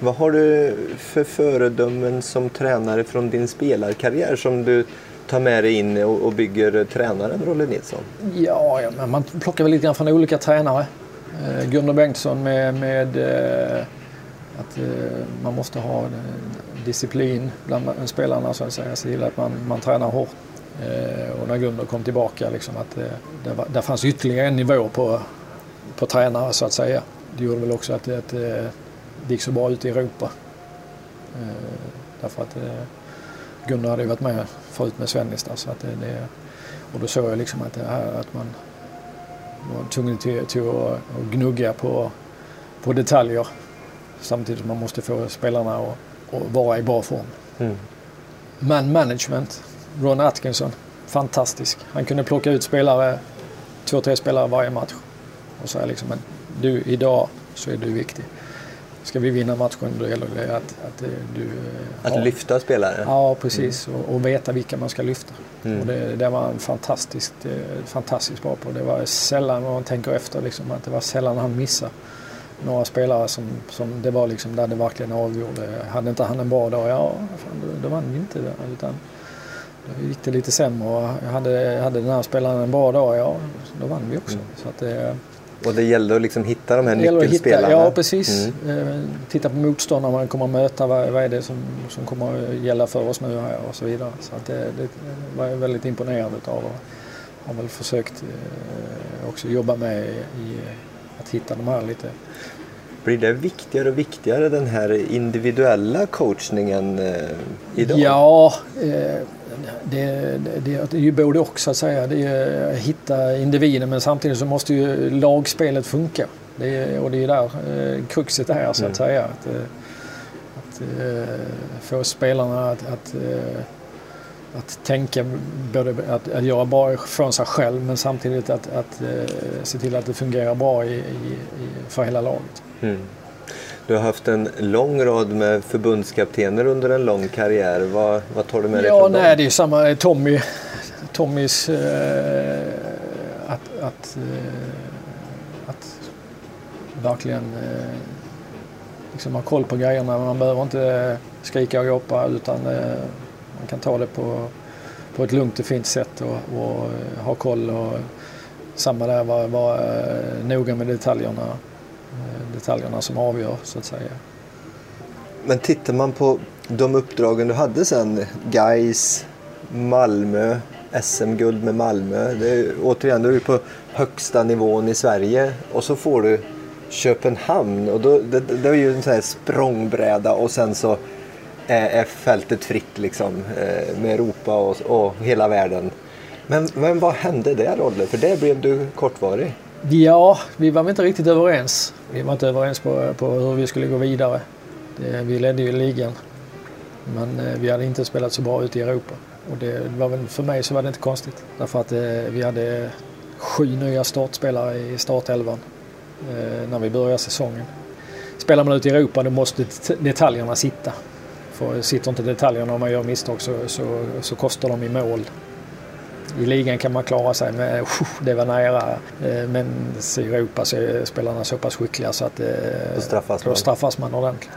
Vad har du för föredömen som tränare från din spelarkarriär som du tar med dig in och, bygger tränaren Rolle Nilsson? Ja, ja man plockar väl lite grann från olika tränare. Eh, Gunnar Bengtsson med, med eh, att eh, man måste ha eh, disciplin bland spelarna så att säga. Se till att man, man tränar hårt eh, och när Gunder kom tillbaka, liksom att det, det, var, det fanns ytterligare en nivå på, på tränare så att säga. Det gjorde väl också att det, att det gick så bra ute i Europa. Därför att Gunnar hade ju varit med förut med Svennis så att det, det, och då såg jag liksom att det här att man var tvungen till, till att, att gnugga på, på detaljer samtidigt som man måste få spelarna att, att vara i bra form. Mm. Man management Ron Atkinson, fantastisk. Han kunde plocka ut spelare, två, tre spelare varje match. Och säga liksom, men du idag så är du viktig. Ska vi vinna matchen då gäller det att, att du... Eh, att har, lyfta spelare? Ja, precis. Mm. Och, och, veta vilka man ska lyfta. Mm. Och det, det var han fantastiskt, eh, fantastiskt bra på. Det var sällan, om man tänker efter, liksom, att det var sällan han missade några spelare som, som det var liksom där det verkligen avgjorde. Hade inte han en bra dag, ja, fan, då, då vann vi inte. Utan då gick det lite sämre hade, hade den här spelaren en bra dag, ja då vann vi också. Mm. Så att det, och det gällde att liksom hitta de här nyckelspelarna? ja precis. Mm. Eh, titta på motståndarna man kommer att möta. Vad, vad är det som, som kommer att gälla för oss nu här och så vidare. Så att det, det var jag väldigt imponerad av och har väl försökt eh, också jobba med i att hitta de här lite blir det viktigare och viktigare den här individuella coachningen eh, idag? Ja, eh, det, det, det, är ju både och så att säga. Det är att hitta individen men samtidigt så måste ju lagsspelet funka. Det är, och det är där eh, kruxet är så att mm. säga. Att, att få spelarna att, att, att tänka, både att, att göra bra från sig själv men samtidigt att, att eh, se till att det fungerar bra i, i, för hela laget. Mm. Du har haft en lång rad med förbundskaptener under en lång karriär. Vad, vad tar du med dig ja, från nej, dem? Det är samma Tommy. Tommys eh, att, att, eh, att verkligen eh, liksom ha koll på grejerna. Man behöver inte skrika och gapa utan eh, man kan ta det på, på ett lugnt och fint sätt och, och eh, ha koll. Och, samma där, vara var, eh, noga med detaljerna eh, detaljerna som avgör så att säga. Men tittar man på de uppdragen du hade sen, Gais, Malmö, SM-guld med Malmö. Det är, återigen, då är du på högsta nivån i Sverige och så får du Köpenhamn och då, det, det är ju en sån här språngbräda och sen så är, är fältet fritt liksom eh, med Europa och, och hela världen. Men, men vad hände där Olle? För där blev du kortvarig. Ja, vi var väl inte riktigt överens. Vi var inte överens på, på hur vi skulle gå vidare. Det, vi ledde ju ligan. Men eh, vi hade inte spelat så bra ute i Europa. Och det var väl, för mig så var det inte konstigt. Därför att eh, vi hade sju nya startspelare i startelvan eh, när vi började säsongen. Spelar man ute i Europa då måste detaljerna sitta. För sitter inte detaljerna om man gör misstag så, så, så kostar de i mål. I ligan kan man klara sig med det var nära. Eh, men i Europa så är spelarna så pass skickliga så att eh, då straffas, då straffas man ordentligt.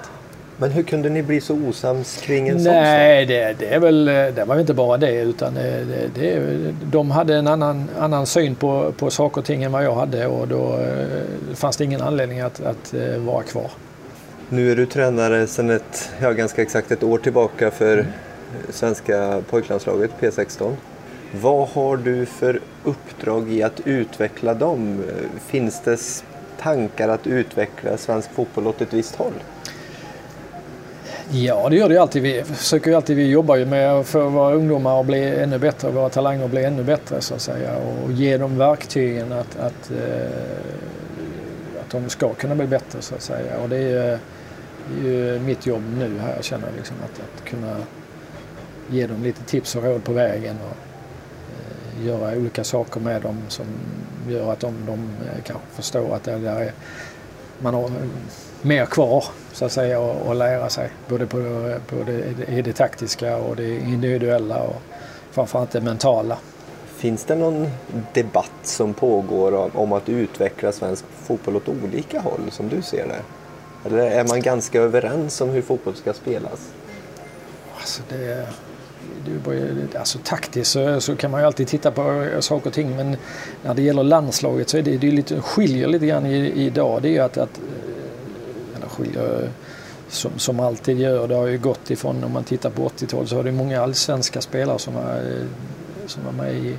Men hur kunde ni bli så osams kring en sån Nej, det, det, är väl, det var inte bara det utan det, det, de hade en annan, annan syn på, på saker och ting än vad jag hade och då eh, fanns det ingen anledning att, att vara kvar. Nu är du tränare sedan ett, ja, ganska exakt ett år tillbaka för mm. svenska pojklandslaget P16. Vad har du för uppdrag i att utveckla dem? Finns det tankar att utveckla svensk fotboll åt ett visst håll? Ja, det gör det ju alltid. Vi försöker ju alltid, vi jobbar ju med för våra ungdomar att bli ännu bättre, våra talanger att bli ännu bättre så att säga och ge dem verktygen att, att, att de ska kunna bli bättre så att säga. Och det är ju mitt jobb nu här, jag känner liksom att, att kunna ge dem lite tips och råd på vägen och eh, göra olika saker med dem som gör att de, de eh, kanske förstår att det där är, man har eh, mer kvar så att säga att lära sig. Både på, på det, i det taktiska och det individuella och framförallt det mentala. Finns det någon debatt som pågår om att utveckla svensk fotboll åt olika håll som du ser det? Eller är man ganska överens om hur fotboll ska spelas? Alltså det, det, alltså taktiskt så, så, kan man ju alltid titta på saker och ting men när det gäller landslaget så är det, det är lite, skiljer lite grann idag. Det är ju att, att eh, eller skiljer som, som alltid gör. Det har ju gått ifrån, om man tittar på 80-talet så har det många allsvenska spelare som, var, som var med i,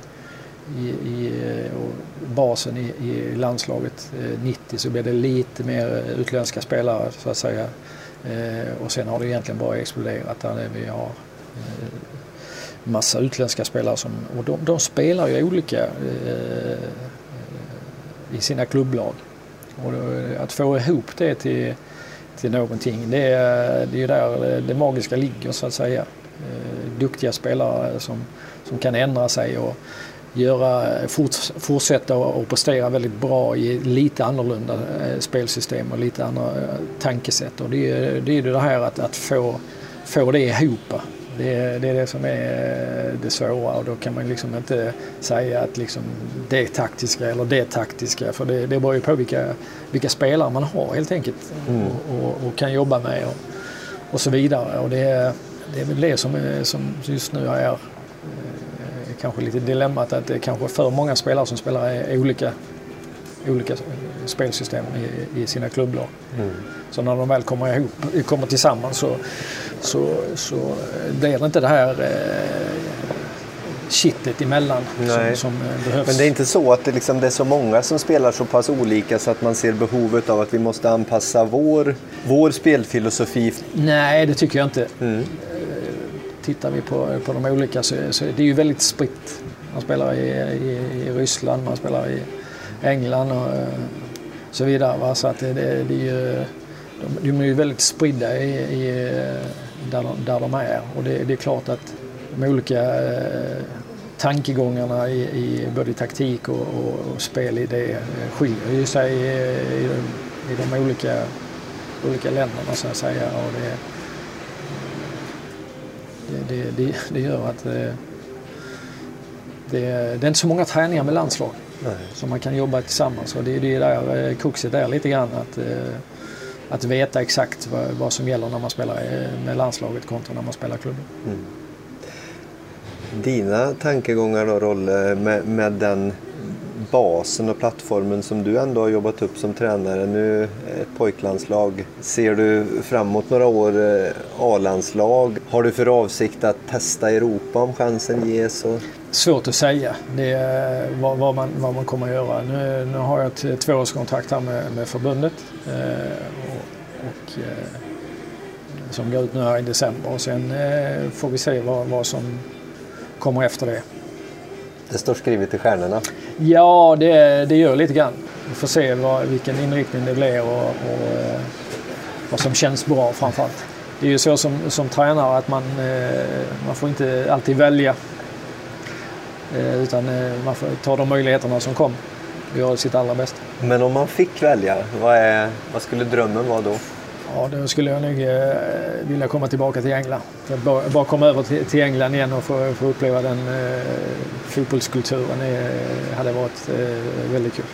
i, i eh, basen i, i, landslaget. Eh, 90 så blev det lite mer eh, utländska spelare så att säga. Och sen har det egentligen bara exploderat där vi har massa utländska spelare som, och de, de spelar ju olika i sina klubblag. Och att få ihop det till, till någonting, det är, det är där det magiska ligger så att säga. Duktiga spelare som, som kan ändra sig och göra, forts, fortsätta och prestera väldigt bra i lite annorlunda eh, spelsystem och lite andra eh, tankesätt. Och det, är, det är det här att, att få, få det ihop det det är det som är det svåra och då kan man liksom inte säga att liksom det är taktiska eller det är taktiska för det, det beror ju på vilka, vilka spelare man har helt enkelt mm. och, och, och, kan jobba med och, och så vidare. Och det, det är väl det som, är, som just nu är eh, kanske lite dilemmat att det är kanske för många spelare som spelar olika, olika spelsystem i, i sina klubblag. Mm. Så när de väl kommer ihop, kommer tillsammans så, så, så blir det inte det här eh, kittet emellan som, som, eh, behövs. Men det är inte så att det, liksom, det, är så många som spelar så pass olika så att man ser behovet av att vi måste anpassa vår, vår spelfilosofi? Nej, det tycker jag inte. Mm. Tittar vi på, på de olika så, så det är ju väldigt spritt. Man spelar i, i, i Ryssland, man spelar i England och eh, så vidare. Va? Så att det, det, det är ju, de, de är ju väldigt spridda i, i där, de, där de är. Och det, det är klart att de olika eh, tankegångarna i, i både taktik och, och, och spelidé eh, skiljer ju sig eh, i, i, i de olika, olika länderna så att säga. Och det, det, det, det gör att det, eh, det, det är inte så många träningar med landslag. Nej. som man kan jobba tillsammans. Och det, det är där eh, kruxet är lite grann. Att, eh, att veta exakt vad, vad, som gäller när man spelar med landslaget kontra när man spelar klubben. Mm. Dina tankegångar då Rolle med, med den basen och plattformen som du ändå har jobbat upp som tränare. Nu eh, ett pojklandslag. Ser du framåt några år eh, A-landslag? Har du för avsikt att testa Europa om chansen ges? Och... Svårt att säga det är eh, vad, vad, man, vad man kommer att göra. Nu, nu har jag ett tvåårskontrakt här med, med förbundet. Eh, och, och eh, som går ut nu här i december. Och sen eh, får vi se vad, vad som kommer efter det. Det står skrivet i stjärnorna? Ja, det, det gör lite grann. Vi får se vad, vilken inriktning det blir och, och eh, vad som känns bra framförallt. Det är ju så som, som tränare att man, eh, man får inte alltid välja. Eh, utan man får ta de möjligheterna som kom och göra sitt allra bästa. Men om man fick välja, vad, är, vad skulle drömmen vara då? Ja, då skulle jag nog eh, vilja komma tillbaka till England. Bara, bara komma över till, till, England igen och få, få uppleva den eh, fotbollskulturen eh, hade varit eh, väldigt kul.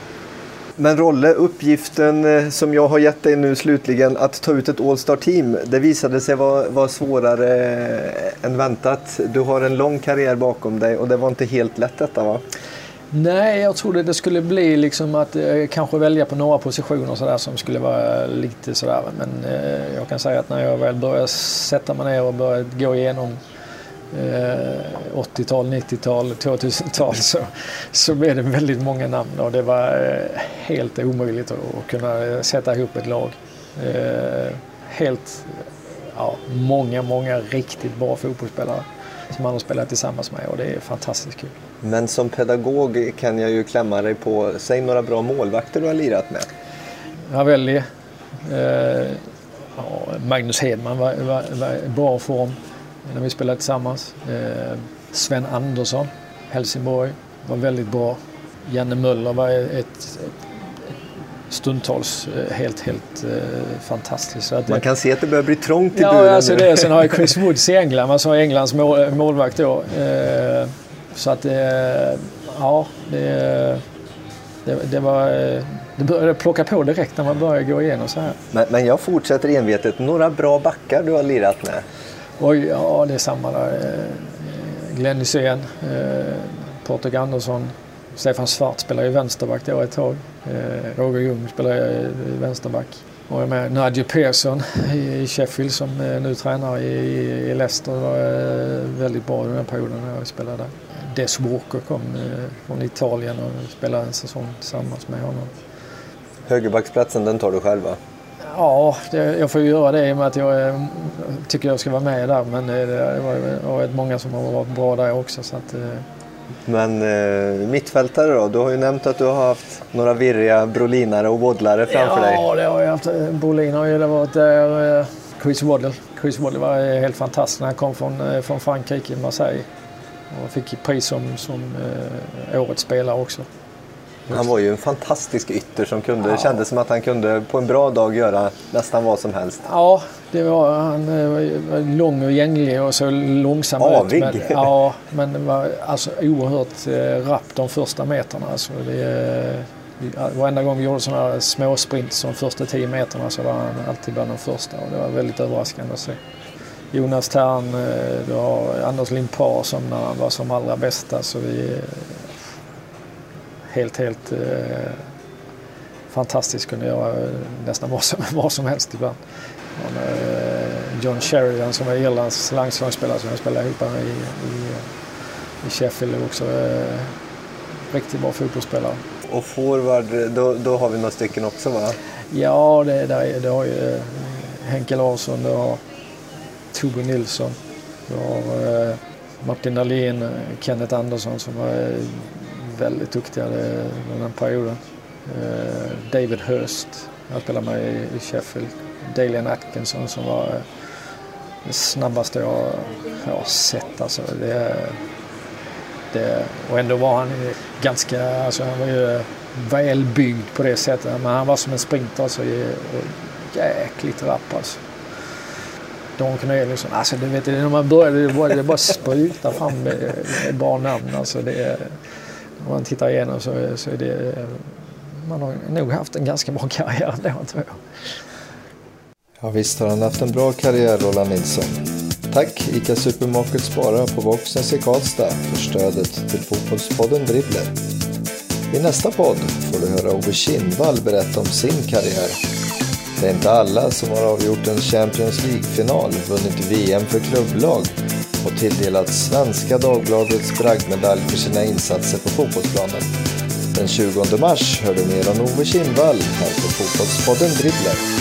Men Rolle, uppgiften eh, som jag har gett dig nu slutligen att ta ut ett All-Star-team. Det visade sig vara, vara svårare eh, än väntat. Du har en lång karriär bakom dig och det var inte helt lätt detta va? Nej, jag trodde det skulle bli liksom att eh, kanske välja på några positioner sådär som skulle vara lite sådär. Men eh, jag kan säga att när jag väl började sätta mig ner och började gå igenom eh, 80-tal, 90-tal, 2000-tal så, så blev det väldigt många namn och det var eh, helt omöjligt att, att kunna sätta ihop ett lag. Eh, helt ja, många, många riktigt bra fotbollsspelare som man har spelat tillsammans med och det är fantastiskt kul. Men som pedagog kan jag ju klämma dig på, säg några bra målvakter du har lirat med. Ravelli, eh, Magnus Hedman var, var, var i bra form när vi spelade tillsammans. Eh, Sven Andersson, Helsingborg, var väldigt bra. Janne Möller var ett, ett, stundtals eh, helt, helt uh, fantastiskt. Så att Man kan se att det börjar bli trångt i ja, buren alltså nu. Det, sen har jag [LAUGHS] Chris Woods i England, alltså Englands mål, målvakt då. Uh, så att det, ja, det, det, det, var, det började plocka på direkt när man började gå igenom så här. Men, men jag fortsätter envetet. Några bra backar du har lirat med? Oj, ja det är samma där. Glenn Hysén, Patrik Andersson, Stefan Svart spelade ju vänsterback då ett tag. Eh, Roger Ljung spelade vänsterback. Och jag med Nadja Persson i Sheffield som nu tränar i, Leicester. var eh, väldigt bra den perioden när jag spelade där. Des Walker kom eh, från Italien och spelade en säsong tillsammans med honom. Högerbacksplatsen den tar du själv va? Ja, det, jag får ju göra det i och med att jag tycker jag ska vara med där. Men det har varit många som har varit bra där också. Så att, men eh, mittfältare då? Du har ju nämnt att du har haft några virriga brolinare och waddlare framför ja, dig. Ja, det har jag haft. Brolin har ju varit där. Eh, Chris Waddle. Chris Waddle var eh, helt fantastisk när han kom från, eh, från Frankrike, Marseille. Och fick pris som, som eh, årets spelare också. Han var ju en fantastisk ytter som kunde, ja. det kändes som att han kunde på en bra dag göra nästan vad som helst. Ja, det var, han var lång och gänglig och så långsam Avig. ut. Men, ja, men det var alltså oerhört eh, rapp de första meterna. Alltså det, varenda gång vi gjorde sådana här små sprint som första tio meterna så var han alltid bland de första och det var väldigt överraskande att se. Jonas Tern, eh, du har Anders Limpar som när han var som allra bästa. Så vi, helt, helt eh, fantastiskt. Kunde göra nästan vad som, [LAUGHS] vad som helst ibland. Och, eh, John Sheridan som var Irlands landslagsspelare som jag spelade ihop med i, i, i Sheffield också. Eh, riktigt bra fotbollsspelare. Och forward, då, då har vi några stycken också va? Ja, det, det, det har ju eh, Henke Larsson, du har Tobbe Nilsson, Vi har eh, Martin Dahlin, eh, Kenneth Andersson som var eh, väldigt duktiga under den perioden. Eh, David Hurst, jag spelade med i Sheffield. Dalian Atkinson som var eh, det snabbaste jag har sett. Alltså, det, det, och ändå var han ganska, alltså han var ju eh, välbyggd på det sättet. Men han var som en sprinter alltså, jäkligt rapp alltså. Don Corneliusson, alltså du vet när man började det bara, det bara spruta fram bra namn. Alltså, det, om man tittar igenom så, så är det... Man har nog haft en ganska bra karriär ändå tror jag. Ja visst har han haft en bra karriär Roland Nilsson. Tack ICA Supermarket Spara på Voxnäs i Karlstad för stödet till Fotbollspodden Dribbler. I nästa podd får du höra Ove Kindvall berätta om sin karriär. Det är inte alla som har avgjort en Champions League-final, vunnit VM för klubblag och tilldelats Svenska Dagbladets bragdmedalj för sina insatser på fotbollsplanen. Den 20 mars hör du mer om Ove Kindvall här på Fotbollspodden Dribbler.